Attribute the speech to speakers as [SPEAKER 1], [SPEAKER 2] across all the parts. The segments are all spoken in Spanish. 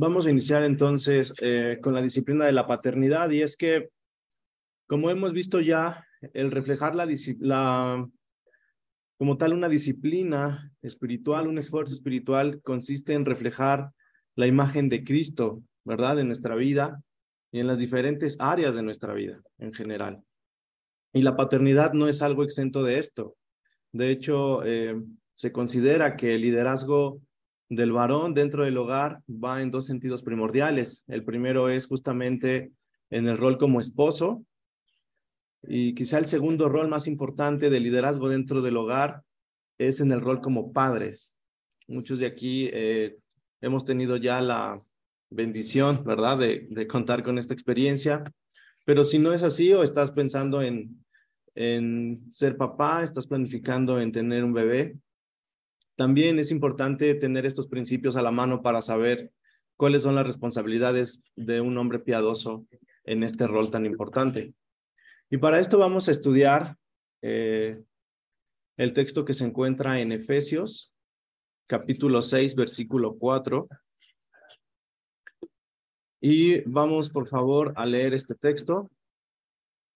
[SPEAKER 1] Vamos a iniciar entonces eh, con la disciplina de la paternidad y es que, como hemos visto ya, el reflejar la, la como tal una disciplina espiritual, un esfuerzo espiritual consiste en reflejar la imagen de Cristo, ¿verdad? En nuestra vida y en las diferentes áreas de nuestra vida en general. Y la paternidad no es algo exento de esto. De hecho, eh, se considera que el liderazgo del varón dentro del hogar va en dos sentidos primordiales. El primero es justamente en el rol como esposo y quizá el segundo rol más importante de liderazgo dentro del hogar es en el rol como padres. Muchos de aquí eh, hemos tenido ya la bendición, ¿verdad?, de, de contar con esta experiencia. Pero si no es así o estás pensando en, en ser papá, estás planificando en tener un bebé, también es importante tener estos principios a la mano para saber cuáles son las responsabilidades de un hombre piadoso en este rol tan importante. Y para esto vamos a estudiar eh, el texto que se encuentra en Efesios, capítulo 6, versículo 4. Y vamos, por favor, a leer este texto.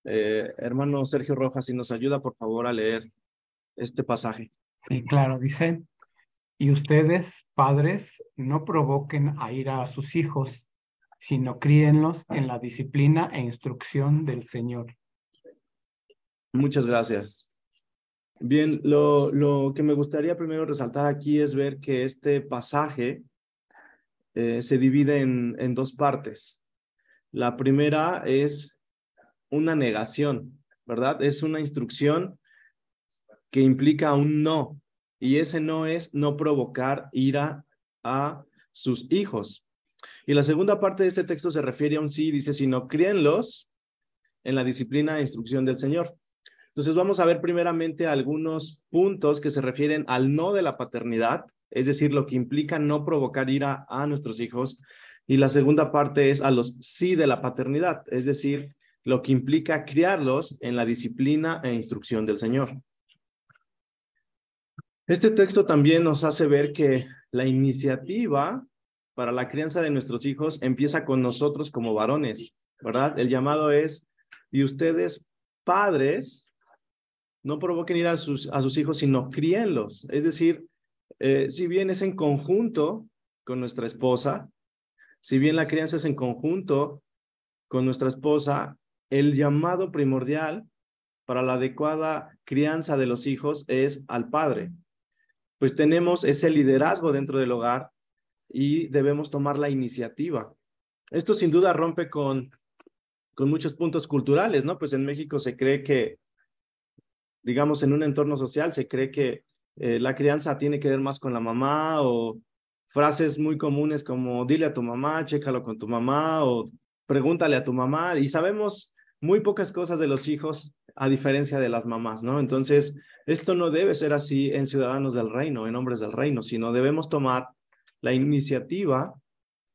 [SPEAKER 1] Eh, hermano Sergio Rojas, si nos ayuda, por favor, a leer este pasaje.
[SPEAKER 2] Sí, claro, dice, y ustedes, padres, no provoquen a ira a sus hijos, sino críenlos en la disciplina e instrucción del Señor.
[SPEAKER 1] Muchas gracias. Bien, lo, lo que me gustaría primero resaltar aquí es ver que este pasaje eh, se divide en, en dos partes. La primera es una negación, ¿verdad? Es una instrucción que implica un no, y ese no es no provocar ira a sus hijos. Y la segunda parte de este texto se refiere a un sí, dice, sino críenlos en la disciplina e instrucción del Señor. Entonces vamos a ver primeramente algunos puntos que se refieren al no de la paternidad, es decir, lo que implica no provocar ira a nuestros hijos. Y la segunda parte es a los sí de la paternidad, es decir, lo que implica criarlos en la disciplina e instrucción del Señor. Este texto también nos hace ver que la iniciativa para la crianza de nuestros hijos empieza con nosotros como varones, ¿verdad? El llamado es, y ustedes, padres, no provoquen ir a sus, a sus hijos, sino críenlos. Es decir, eh, si bien es en conjunto con nuestra esposa, si bien la crianza es en conjunto con nuestra esposa, el llamado primordial para la adecuada crianza de los hijos es al padre pues tenemos ese liderazgo dentro del hogar y debemos tomar la iniciativa. Esto sin duda rompe con, con muchos puntos culturales, ¿no? Pues en México se cree que, digamos, en un entorno social se cree que eh, la crianza tiene que ver más con la mamá o frases muy comunes como dile a tu mamá, chécalo con tu mamá o pregúntale a tu mamá y sabemos muy pocas cosas de los hijos a diferencia de las mamás, ¿no? Entonces, esto no debe ser así en ciudadanos del reino, en hombres del reino, sino debemos tomar la iniciativa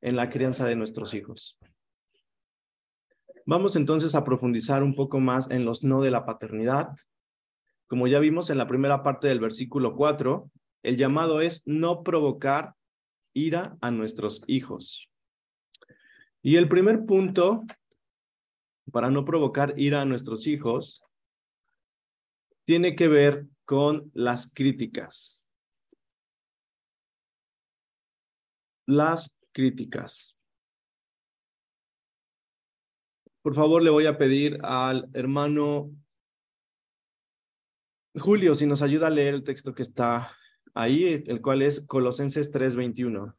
[SPEAKER 1] en la crianza de nuestros hijos. Vamos entonces a profundizar un poco más en los no de la paternidad. Como ya vimos en la primera parte del versículo 4, el llamado es no provocar ira a nuestros hijos. Y el primer punto para no provocar ira a nuestros hijos tiene que ver con las críticas. Las críticas. Por favor, le voy a pedir al hermano Julio si nos ayuda a leer el texto que está ahí, el cual es Colosenses 3:21.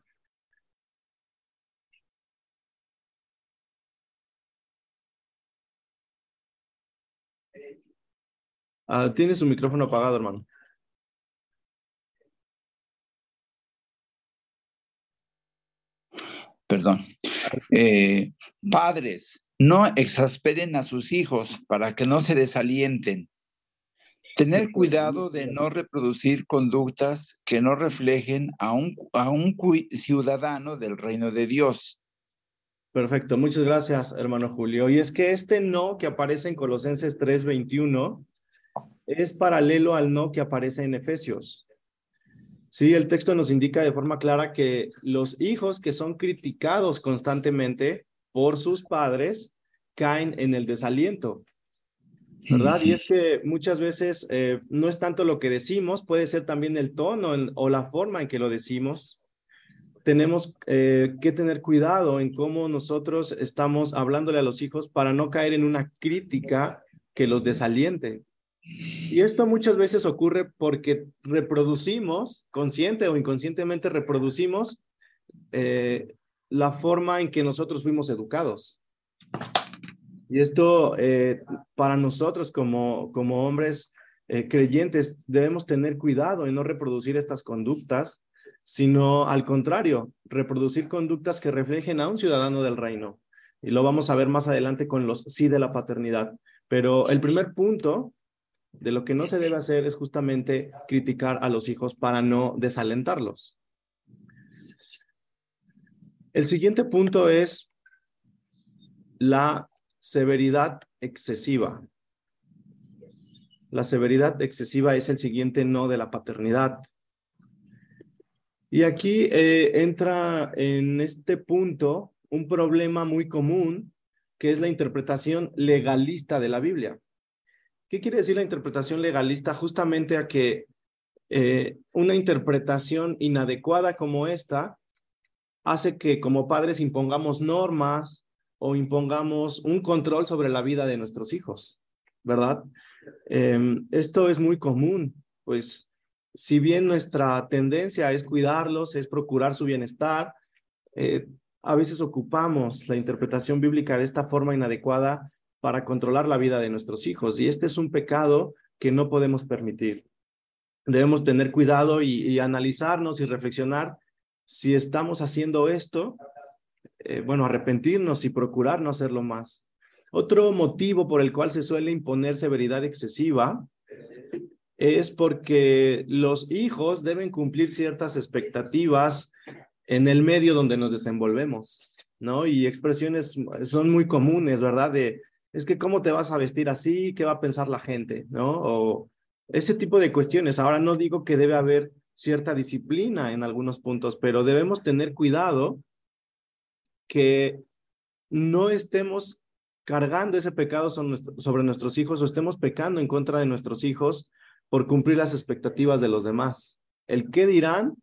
[SPEAKER 1] Ah, tiene su micrófono apagado, hermano.
[SPEAKER 3] Perdón. Eh, padres, no exasperen a sus hijos para que no se desalienten. Tener cuidado de no reproducir conductas que no reflejen a un, a un ciudadano del reino de Dios.
[SPEAKER 1] Perfecto, muchas gracias, hermano Julio. Y es que este no que aparece en Colosenses 3:21 es paralelo al no que aparece en Efesios. Sí, el texto nos indica de forma clara que los hijos que son criticados constantemente por sus padres caen en el desaliento, ¿verdad? Y es que muchas veces eh, no es tanto lo que decimos, puede ser también el tono o la forma en que lo decimos. Tenemos eh, que tener cuidado en cómo nosotros estamos hablándole a los hijos para no caer en una crítica que los desaliente. Y esto muchas veces ocurre porque reproducimos, consciente o inconscientemente reproducimos eh, la forma en que nosotros fuimos educados. Y esto eh, para nosotros como, como hombres eh, creyentes debemos tener cuidado en no reproducir estas conductas, sino al contrario, reproducir conductas que reflejen a un ciudadano del reino. Y lo vamos a ver más adelante con los sí de la paternidad. Pero el primer punto de lo que no se debe hacer es justamente criticar a los hijos para no desalentarlos. El siguiente punto es la severidad excesiva. La severidad excesiva es el siguiente no de la paternidad. Y aquí eh, entra en este punto un problema muy común, que es la interpretación legalista de la Biblia. ¿Qué quiere decir la interpretación legalista? Justamente a que eh, una interpretación inadecuada como esta hace que como padres impongamos normas o impongamos un control sobre la vida de nuestros hijos, ¿verdad? Em, esto es muy común, pues si bien nuestra tendencia es cuidarlos, es procurar su bienestar, eh, a veces ocupamos la interpretación bíblica de esta forma inadecuada para controlar la vida de nuestros hijos. Y este es un pecado que no podemos permitir. Debemos tener cuidado y, analizarnos y reflexionar si estamos haciendo esto, eh, bueno, arrepentirnos y procurar no hacerlo más. Otro motivo por el cual se suele imponer severidad excesiva es porque los hijos deben cumplir ciertas expectativas en el medio donde nos desenvolvemos, ¿no? Y expresiones son muy comunes, ¿verdad? De, es que cómo te vas a vestir así, qué va a pensar la gente, ¿no? O ese tipo de cuestiones. Ahora no digo que debe haber cierta disciplina en algunos puntos, pero debemos tener cuidado que no estemos cargando ese pecado sobre, nuestros hijos o estemos pecando en contra de nuestros hijos por cumplir las expectativas de los demás. El qué dirán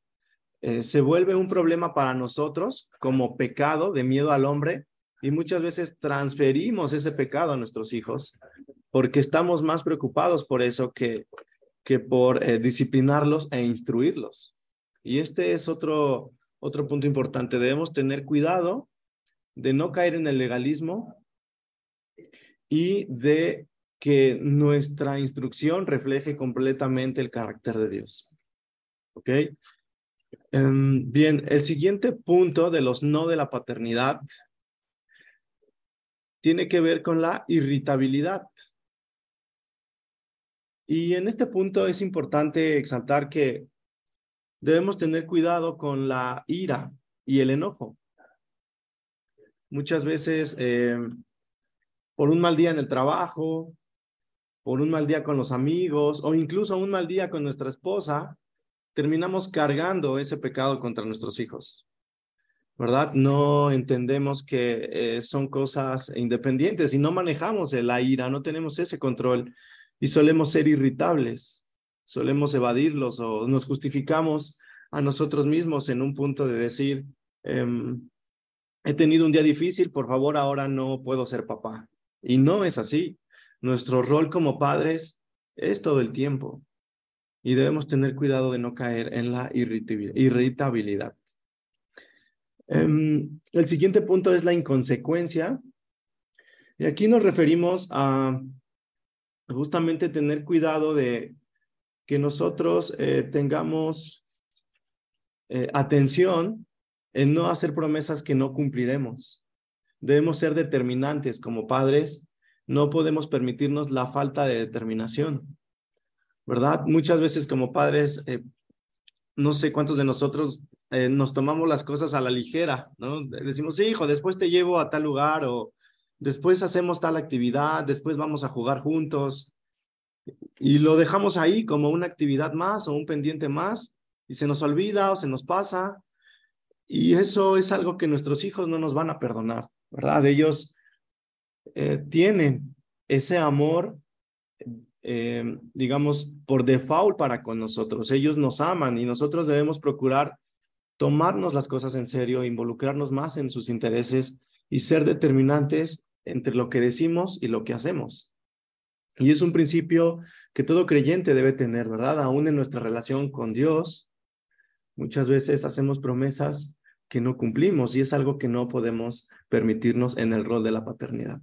[SPEAKER 1] eh, se vuelve un problema para nosotros como pecado de miedo al hombre y muchas veces transferimos ese pecado a nuestros hijos porque estamos más preocupados por eso que, que por eh, disciplinarlos e instruirlos. Y este es otro, otro punto importante. Debemos tener cuidado de no caer en el legalismo y de que nuestra instrucción refleje completamente el carácter de Dios. ¿Ok? Em, bien, el siguiente punto de los no de la paternidad tiene que ver con la irritabilidad. Y en este punto es importante exaltar que debemos tener cuidado con la ira y el enojo. Muchas veces, eh, por un mal día en el trabajo, por un mal día con los amigos o incluso un mal día con nuestra esposa, terminamos cargando ese pecado contra nuestros hijos. ¿Verdad? No entendemos que eh, son cosas independientes y no manejamos la ira, no tenemos ese control y solemos ser irritables, solemos evadirlos o nos justificamos a nosotros mismos en un punto de decir, em, he tenido un día difícil, por favor, ahora no puedo ser papá. Y no es así. Nuestro rol como padres es todo el tiempo y debemos tener cuidado de no caer en la irritabilidad. Em, el siguiente punto es la inconsecuencia. Y aquí nos referimos a justamente tener cuidado de que nosotros eh, tengamos eh, atención en no hacer promesas que no cumpliremos. Debemos ser determinantes como padres. No podemos permitirnos la falta de determinación, ¿verdad? Muchas veces como padres, eh, no sé cuántos de nosotros eh, nos tomamos las cosas a la ligera, ¿no? Decimos, sí, hijo, después te llevo a tal lugar o después hacemos tal actividad, después vamos a jugar juntos y lo dejamos ahí como una actividad más o un pendiente más y se nos olvida o se nos pasa. Y eso es algo que nuestros hijos no nos van a perdonar, ¿verdad? Ellos eh, tienen ese amor, eh, digamos, por default para con nosotros. Ellos nos aman y nosotros debemos procurar tomarnos las cosas en serio, involucrarnos más en sus intereses y ser determinantes entre lo que decimos y lo que hacemos. Y es un principio que todo creyente debe tener, ¿verdad? Aún en nuestra relación con Dios, muchas veces hacemos promesas que no cumplimos y es algo que no podemos permitirnos en el rol de la paternidad.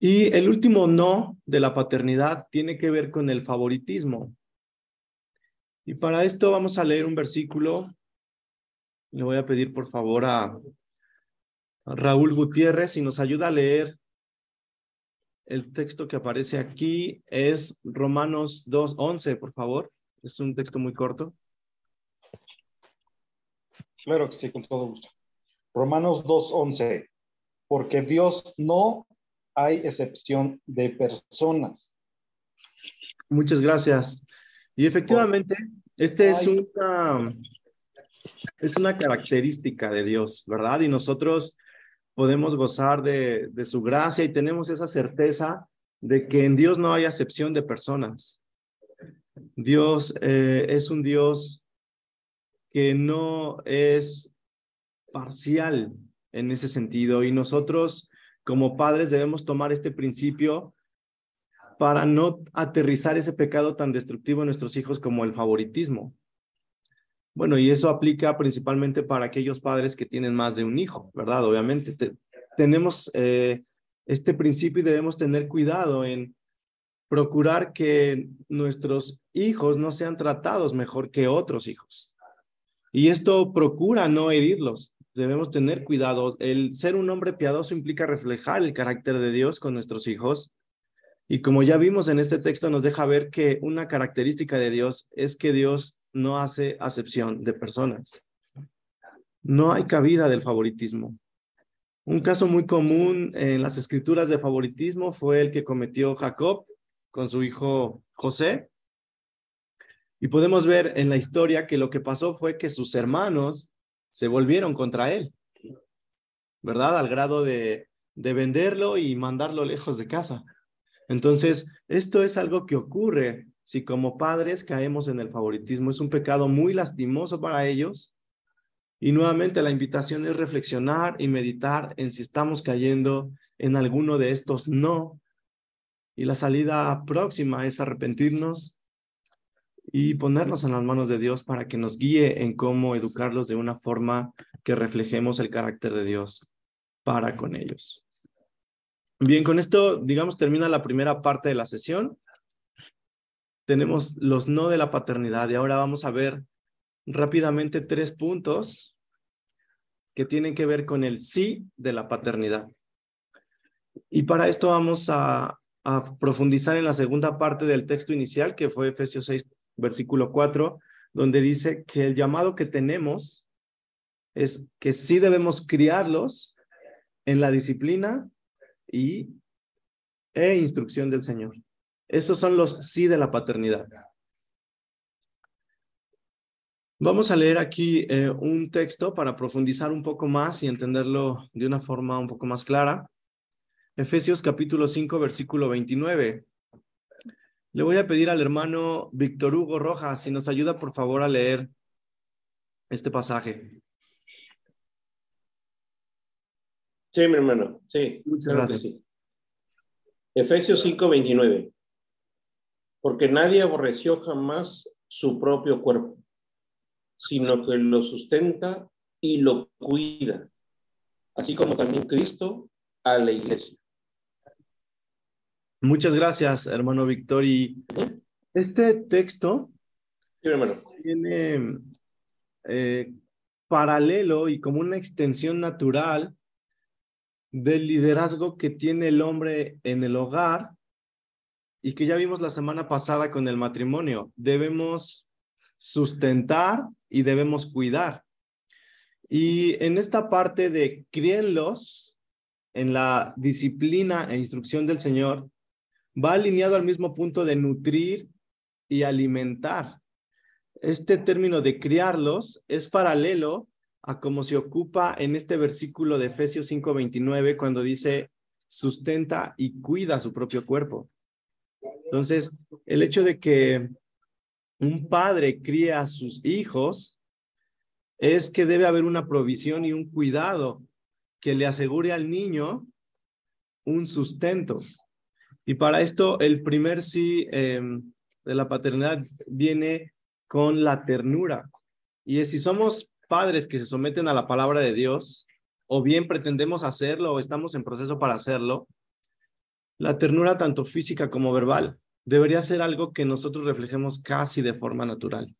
[SPEAKER 1] Y el último no de la paternidad tiene que ver con el favoritismo. Y para esto vamos a leer un versículo. Le voy a pedir por favor a, Raúl Gutiérrez si nos ayuda a leer el texto que aparece aquí. Es Romanos 2.11, por favor. Es un texto muy corto.
[SPEAKER 4] Claro que sí, con todo gusto. Romanos 2.11. Porque Dios no hay excepción de personas.
[SPEAKER 1] Muchas gracias. Y efectivamente, este es una, es una característica de Dios, ¿verdad? Y nosotros podemos gozar de, de su gracia y tenemos esa certeza de que en Dios no hay excepción de personas. Dios eh, es un Dios que no es parcial en ese sentido y nosotros como padres debemos tomar este principio para no aterrizar ese pecado tan destructivo en nuestros hijos como el favoritismo. Bueno, y eso aplica principalmente para aquellos padres que tienen más de un hijo, ¿verdad? Obviamente tenemos eh, este principio y debemos tener cuidado en procurar que nuestros hijos no sean tratados mejor que otros hijos. Y esto procura no herirlos. Debemos tener cuidado. El ser un hombre piadoso implica reflejar el carácter de Dios con nuestros hijos y como ya vimos en este texto, nos deja ver que una característica de Dios es que Dios no hace acepción de personas. No hay cabida del favoritismo. Un caso muy común en las escrituras de favoritismo fue el que cometió Jacob con su hijo José. Y podemos ver en la historia que lo que pasó fue que sus hermanos se volvieron contra él, ¿verdad? Al grado de, de venderlo y mandarlo lejos de casa. Entonces, esto es algo que ocurre si como padres caemos en el favoritismo. Es un pecado muy lastimoso para ellos. Y nuevamente la invitación es reflexionar y meditar en si estamos cayendo en alguno de estos no. Y la salida próxima es arrepentirnos y ponernos en las manos de Dios para que nos guíe en cómo educarlos de una forma que reflejemos el carácter de Dios para con ellos. Bien, con esto, digamos, termina la primera parte de la sesión. Tenemos los no de la paternidad y ahora vamos a ver rápidamente tres puntos que tienen que ver con el sí de la paternidad. Y para esto vamos a, a profundizar en la segunda parte del texto inicial, que fue Efesios 6, versículo 4, donde dice que el llamado que tenemos es que sí debemos criarlos en la disciplina y e instrucción del Señor. Esos son los sí de la paternidad. Vamos a leer aquí eh, un texto para profundizar un poco más y entenderlo de una forma un poco más clara. Efesios capítulo 5, versículo 29. Le voy a pedir al hermano Víctor Hugo Rojas si nos ayuda por favor a leer este pasaje.
[SPEAKER 5] Sí, mi hermano, sí.
[SPEAKER 1] Muchas gracias.
[SPEAKER 5] Efesios 5:29. Porque nadie aborreció jamás su propio cuerpo, sino que lo sustenta y lo cuida, así como también Cristo a la iglesia.
[SPEAKER 1] Muchas gracias, hermano Víctor. Y este texto
[SPEAKER 5] sí, hermano.
[SPEAKER 1] tiene eh, paralelo y como una extensión natural del liderazgo que tiene el hombre en el hogar y que ya vimos la semana pasada con el matrimonio. Debemos sustentar y debemos cuidar. Y en esta parte de críenlos en la disciplina e instrucción del Señor, va alineado al mismo punto de nutrir y alimentar. este término de criarlos es paralelo a como se ocupa en este versículo de Efesios 5:29 cuando dice sustenta y cuida su propio cuerpo. Entonces, el hecho de que un padre cría a sus hijos es que debe haber una provisión y un cuidado que le asegure al niño un sustento. Y para esto, el primer sí em, de la paternidad viene con la ternura. Y es si somos padres que se someten a la palabra de Dios, o bien pretendemos hacerlo o estamos en proceso para hacerlo, la ternura tanto física como verbal debería ser algo que nosotros reflejemos casi de forma natural.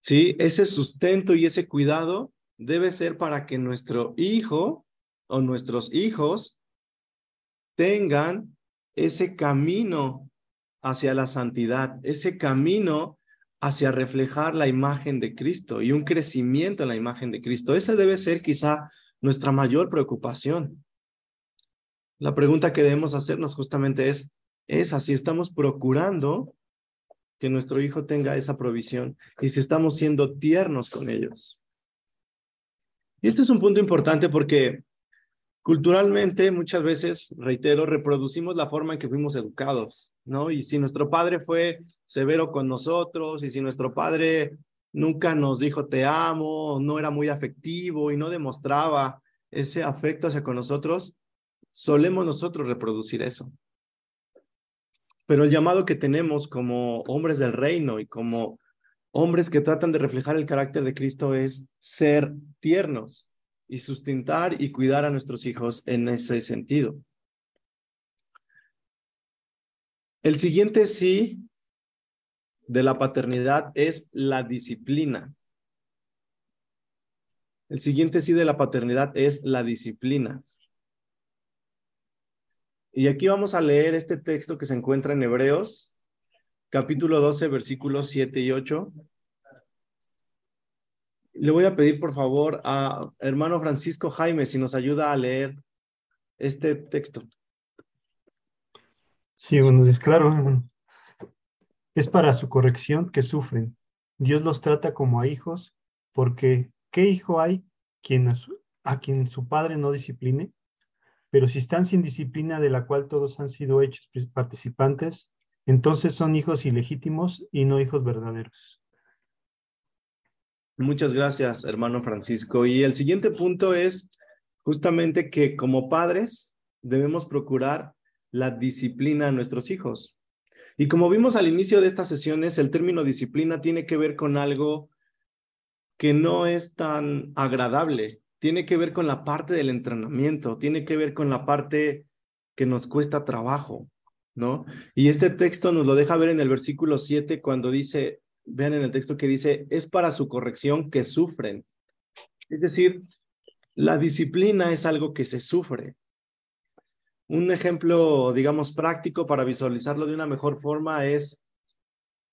[SPEAKER 1] Sí, ese sustento y ese cuidado debe ser para que nuestro hijo o nuestros hijos tengan ese camino hacia la santidad, ese camino hacia reflejar la imagen de Cristo y un crecimiento en la imagen de Cristo. Esa debe ser quizá nuestra mayor preocupación. La pregunta que debemos hacernos justamente es, es si estamos procurando que nuestro hijo tenga esa provisión y si estamos siendo tiernos con ellos. Y este es un punto importante porque culturalmente muchas veces, reitero, reproducimos la forma en que fuimos educados, ¿no? Y si nuestro padre fue severo con nosotros y si nuestro padre nunca nos dijo te amo, no era muy afectivo y no demostraba ese afecto hacia con nosotros, solemos nosotros reproducir eso. Pero el llamado que tenemos como hombres del reino y como hombres que tratan de reflejar el carácter de Cristo es ser tiernos y sustentar y cuidar a nuestros hijos en ese sentido. El siguiente sí de la paternidad es la disciplina. El siguiente sí de la paternidad es la disciplina. Y aquí vamos a leer este texto que se encuentra en Hebreos capítulo 12, versículos 7 y 8. Le voy a pedir, por favor, a hermano Francisco Jaime si nos ayuda a leer este texto.
[SPEAKER 6] Sí, bueno, es claro. Es para su corrección que sufren. Dios los trata como a hijos, porque ¿qué hijo hay a quien su padre no discipline? Pero si están sin disciplina de la cual todos han sido hechos participantes, entonces son hijos ilegítimos y no hijos verdaderos.
[SPEAKER 1] Muchas gracias, hermano Francisco. Y el siguiente punto es justamente que como padres debemos procurar la disciplina a nuestros hijos. Y como vimos al inicio de estas sesiones, el término disciplina tiene que ver con algo que no es tan agradable, tiene que ver con la parte del entrenamiento, tiene que ver con la parte que nos cuesta trabajo. ¿no? Y este texto nos lo deja ver en el versículo 7 cuando dice, vean en el texto que dice, es para su corrección que sufren. Es decir, la disciplina es algo que se sufre. Un ejemplo, digamos, práctico para visualizarlo de una mejor forma es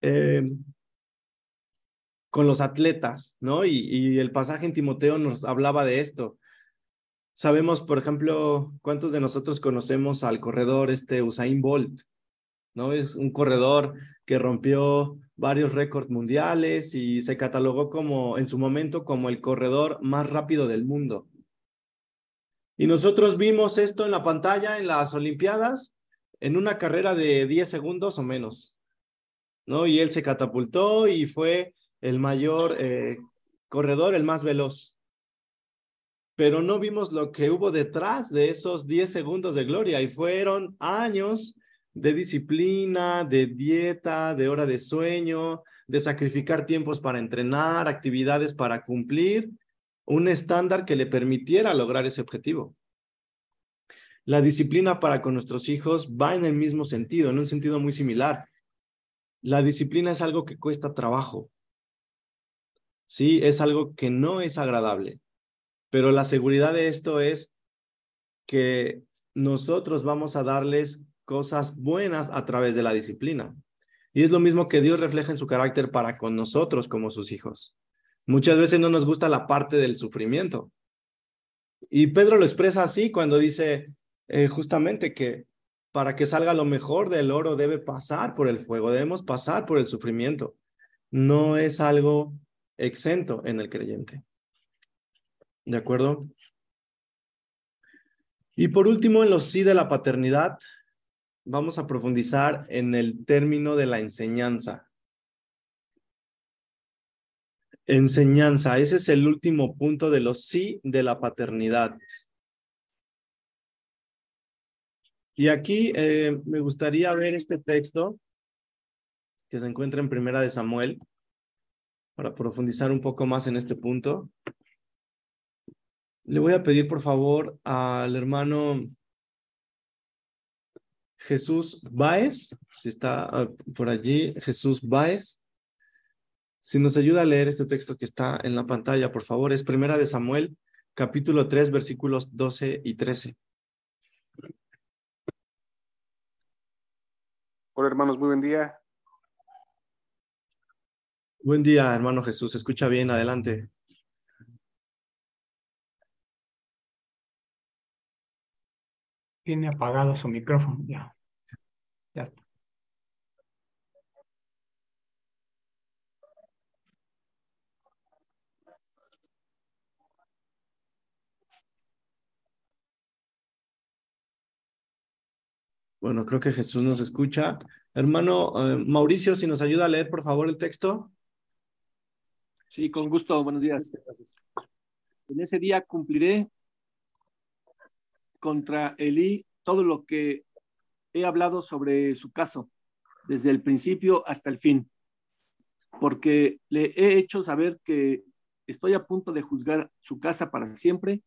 [SPEAKER 1] eh, con los atletas, ¿no? Y, y el pasaje en Timoteo nos hablaba de esto. Sabemos, por ejemplo, cuántos de nosotros conocemos al corredor este Usain Bolt, ¿no? Es un corredor que rompió varios récords mundiales y se catalogó como en su momento como el corredor más rápido del mundo. Y nosotros vimos esto en la pantalla en las Olimpiadas en una carrera de 10 segundos o menos, ¿no? Y él se catapultó y fue el mayor eh, corredor, el más veloz. Pero no vimos lo que hubo detrás de esos 10 segundos de gloria. Y fueron años de disciplina, de dieta, de hora de sueño, de sacrificar tiempos para entrenar, actividades para cumplir un estándar que le permitiera lograr ese objetivo. La disciplina para con nuestros hijos va en el mismo sentido, en un sentido muy similar. La disciplina es algo que cuesta trabajo. Sí, es algo que no es agradable. Pero la seguridad de esto es que nosotros vamos a darles cosas buenas a través de la disciplina. Y es lo mismo que Dios refleja en su carácter para con nosotros como sus hijos. Muchas veces no nos gusta la parte del sufrimiento. Y Pedro lo expresa así cuando dice eh, justamente que para que salga lo mejor del oro debe pasar por el fuego, debemos pasar por el sufrimiento. no es algo exento en el creyente. ¿De acuerdo? Y por último, en los sí de la paternidad, vamos a profundizar en el término de la enseñanza. Enseñanza, ese es el último punto de los sí de la paternidad. Y aquí eh, me gustaría ver este texto que se encuentra en Primera de Samuel para profundizar un poco más en este punto. Le voy a pedir, por favor, al hermano Jesús Báez, si está ah, por allí, Jesús Báez, si nos ayuda a leer este texto que está en la pantalla, por favor, es Primera de Samuel, capítulo 3, versículos 12 y 13.
[SPEAKER 7] Hola hermanos, muy buen día.
[SPEAKER 1] Buen día, hermano Jesús. Escucha bien, adelante.
[SPEAKER 2] Tiene apagado su micrófono, ya. Ya está.
[SPEAKER 1] Bueno, creo que Jesús nos escucha. Hermano eh, Mauricio, si nos ayuda a leer, por favor, el texto.
[SPEAKER 8] Sí, con gusto. Buenos días. En ese día cumpliré contra Elí todo lo que he hablado sobre su caso, desde el principio hasta el fin, porque le he hecho saber que estoy a punto de juzgar su casa para siempre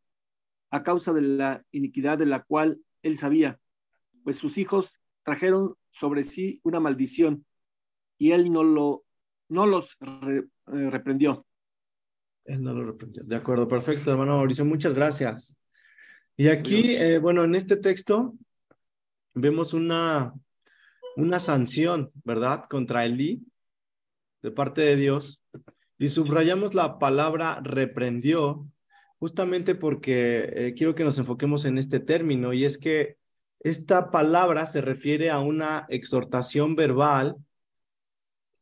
[SPEAKER 8] a causa de la iniquidad de la cual él sabía, pues sus hijos trajeron sobre sí una maldición y él no, lo, no los eh, reprendió.
[SPEAKER 1] Él no lo reprendió. De acuerdo, perfecto, hermano Mauricio, muchas gracias. Y aquí, eh, bueno, en este texto vemos una, una sanción, ¿verdad? Contra Elí de parte de Dios. Y subrayamos la palabra reprendió, justamente porque eh, quiero que nos enfoquemos en este término, y es que esta palabra se refiere a una exhortación verbal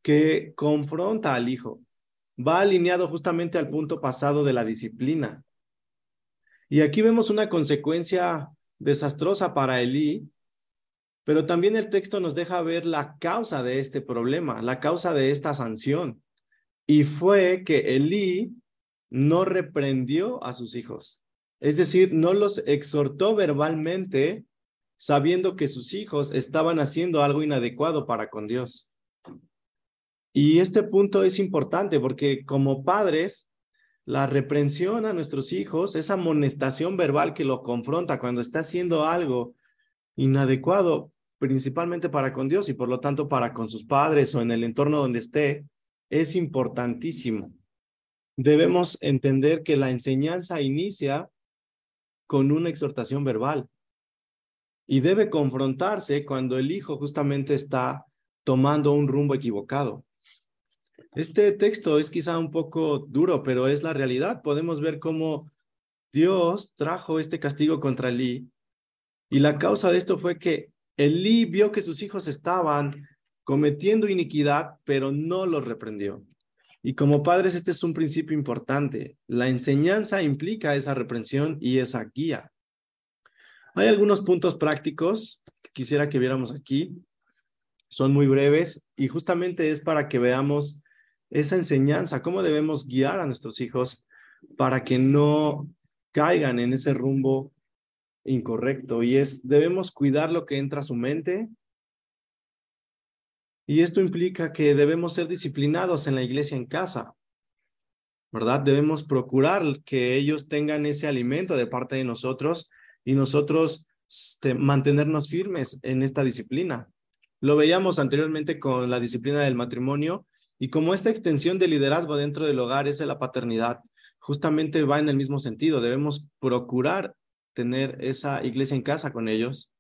[SPEAKER 1] que confronta al hijo. Va alineado justamente al punto pasado de la disciplina. Y aquí vemos una consecuencia desastrosa para Elí, pero también el texto nos deja ver la causa de este problema, la causa de esta sanción. Y fue que Elí no reprendió a sus hijos. Es decir, no los exhortó verbalmente sabiendo que sus hijos estaban haciendo algo inadecuado para con Dios. Y este punto es importante porque como padres, la reprensión a nuestros hijos, esa amonestación verbal que lo confronta cuando está haciendo algo inadecuado, principalmente para con Dios y por lo tanto para con sus padres o en el entorno donde esté, es importantísimo. Debemos entender que la enseñanza inicia con una exhortación verbal y debe confrontarse cuando el hijo justamente está tomando un rumbo equivocado. Este texto es quizá un poco duro, pero es la realidad. Podemos ver cómo Dios trajo este castigo contra Elí y la causa de esto fue que Elí vio que sus hijos estaban cometiendo iniquidad, pero no los reprendió. Y como padres, este es un principio importante. La enseñanza implica esa reprensión y esa guía. Hay algunos puntos prácticos que quisiera que viéramos aquí. Son muy breves y justamente es para que veamos esa enseñanza, cómo debemos guiar a nuestros hijos para que no caigan en ese rumbo incorrecto. Y es, debemos cuidar lo que entra a su mente. Y esto implica que debemos ser disciplinados en la iglesia en casa. ¿Verdad? Debemos procurar que ellos tengan ese alimento de parte de nosotros y nosotros este, mantenernos firmes en esta disciplina. Lo veíamos anteriormente con la disciplina del matrimonio y como esta extensión de liderazgo dentro del hogar es de la paternidad, justamente va en el mismo sentido. Debemos procurar tener esa iglesia en casa con ellos,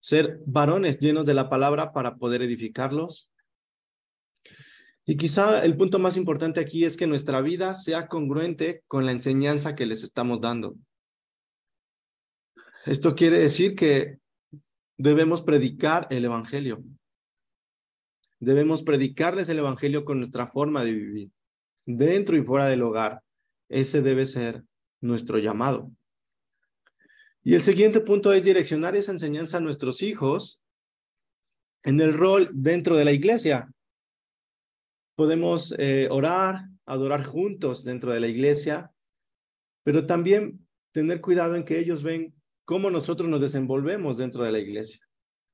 [SPEAKER 1] ser varones llenos de la palabra para poder edificarlos. Y quizá el punto más importante aquí es que nuestra vida sea congruente con la enseñanza que les estamos dando. Esto quiere decir que debemos predicar el Evangelio. Debemos predicarles el Evangelio con nuestra forma de vivir, dentro y fuera del hogar. Ese debe ser nuestro llamado. Y el siguiente punto es direccionar esa enseñanza a nuestros hijos en el rol dentro de la iglesia. Podemos eh, orar, adorar juntos dentro de la iglesia, pero también tener cuidado en que ellos ven cómo nosotros nos desenvolvemos dentro de la iglesia.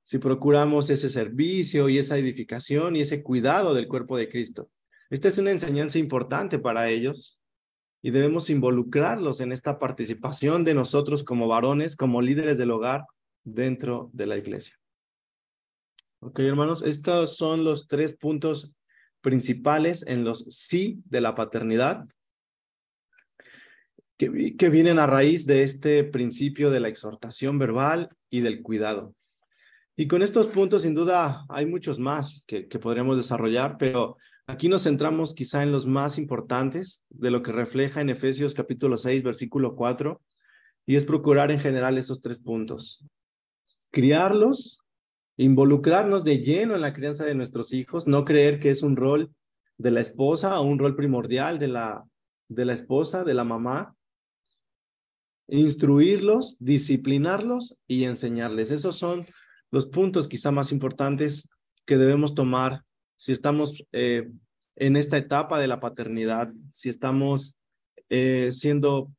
[SPEAKER 1] Si procuramos ese servicio y esa edificación y ese cuidado del cuerpo de Cristo. Esta es una enseñanza importante para ellos y debemos involucrarlos en esta participación de nosotros como varones, como líderes del hogar dentro de la iglesia. Ok, hermanos, estos son los tres puntos principales en los sí de la paternidad que, que vienen a raíz de este principio de la exhortación verbal y del cuidado. Y con estos puntos, sin duda, hay muchos más que, que podríamos desarrollar, pero aquí nos centramos quizá en los más importantes de lo que refleja en Efesios capítulo 6, versículo 4, y es procurar en general esos tres puntos. Criarlos, involucrarnos de lleno en la crianza de nuestros hijos, no creer que es un rol de la esposa o un rol primordial de la, de la esposa, de la mamá, instruirlos, disciplinarlos y enseñarles. Esos son los puntos quizá más importantes que debemos tomar si estamos eh, en esta etapa de la paternidad, si estamos eh, siendo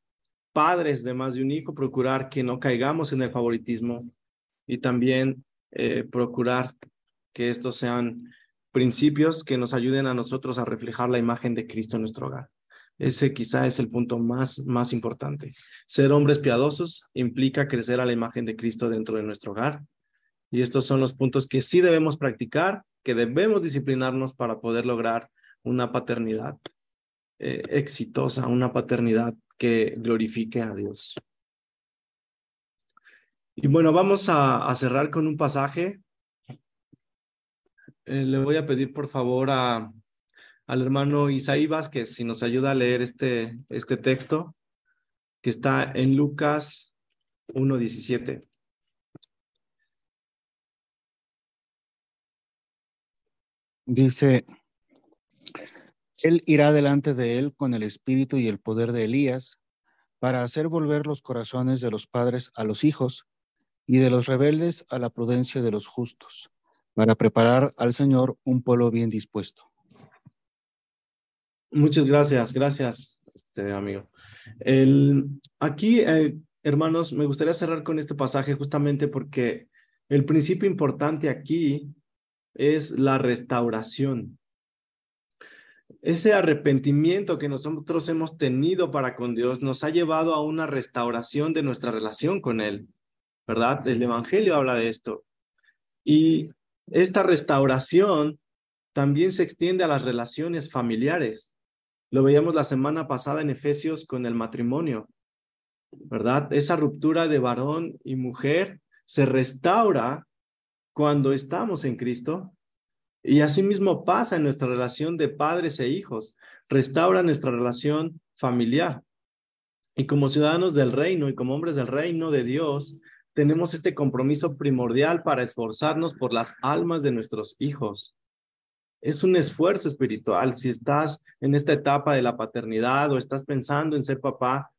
[SPEAKER 1] padres de más de un hijo, procurar que no caigamos en el favoritismo y también eh, procurar que estos sean principios que nos ayuden a nosotros a reflejar la imagen de Cristo en nuestro hogar. Ese quizá es el punto más, más importante. Ser hombres piadosos implica crecer a la imagen de Cristo dentro de nuestro hogar. Y estos son los puntos que sí debemos practicar, que debemos disciplinarnos para poder lograr una paternidad eh, exitosa, una paternidad que glorifique a Dios. Y bueno, vamos a, cerrar con un pasaje. Eh, le voy a pedir por favor a, al hermano Isaí Vázquez si nos ayuda a leer este, este texto que está en Lucas 1.17.
[SPEAKER 7] Dice, Él irá delante de él con el espíritu y el poder de Elías para hacer volver los corazones de los padres a los hijos y de los rebeldes a la prudencia de los justos, para preparar al Señor un pueblo bien dispuesto.
[SPEAKER 1] Muchas gracias, gracias, este amigo. El, aquí, eh, hermanos, me gustaría cerrar con este pasaje justamente porque el principio importante aquí es la restauración. Ese arrepentimiento que nosotros hemos tenido para con Dios nos ha llevado a una restauración de nuestra relación con Él, ¿verdad? El Evangelio habla de esto. Y esta restauración también se extiende a las relaciones familiares. Lo veíamos la semana pasada en Efesios con el matrimonio, ¿verdad? Esa ruptura de varón y mujer se restaura cuando estamos en Cristo. Y asimismo pasa en nuestra relación de padres e hijos, restaura nuestra relación familiar. Y como ciudadanos del reino y como hombres del reino de Dios, tenemos este compromiso primordial para esforzarnos por las almas de nuestros hijos es un esfuerzo espiritual. Si estás en esta etapa de la paternidad o estás pensando en ser papá,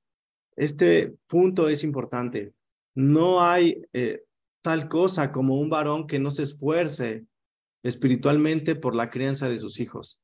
[SPEAKER 1] este punto es importante. No hay eh, tal cosa como un varón que no se esfuerce espiritualmente por la crianza de sus hijos.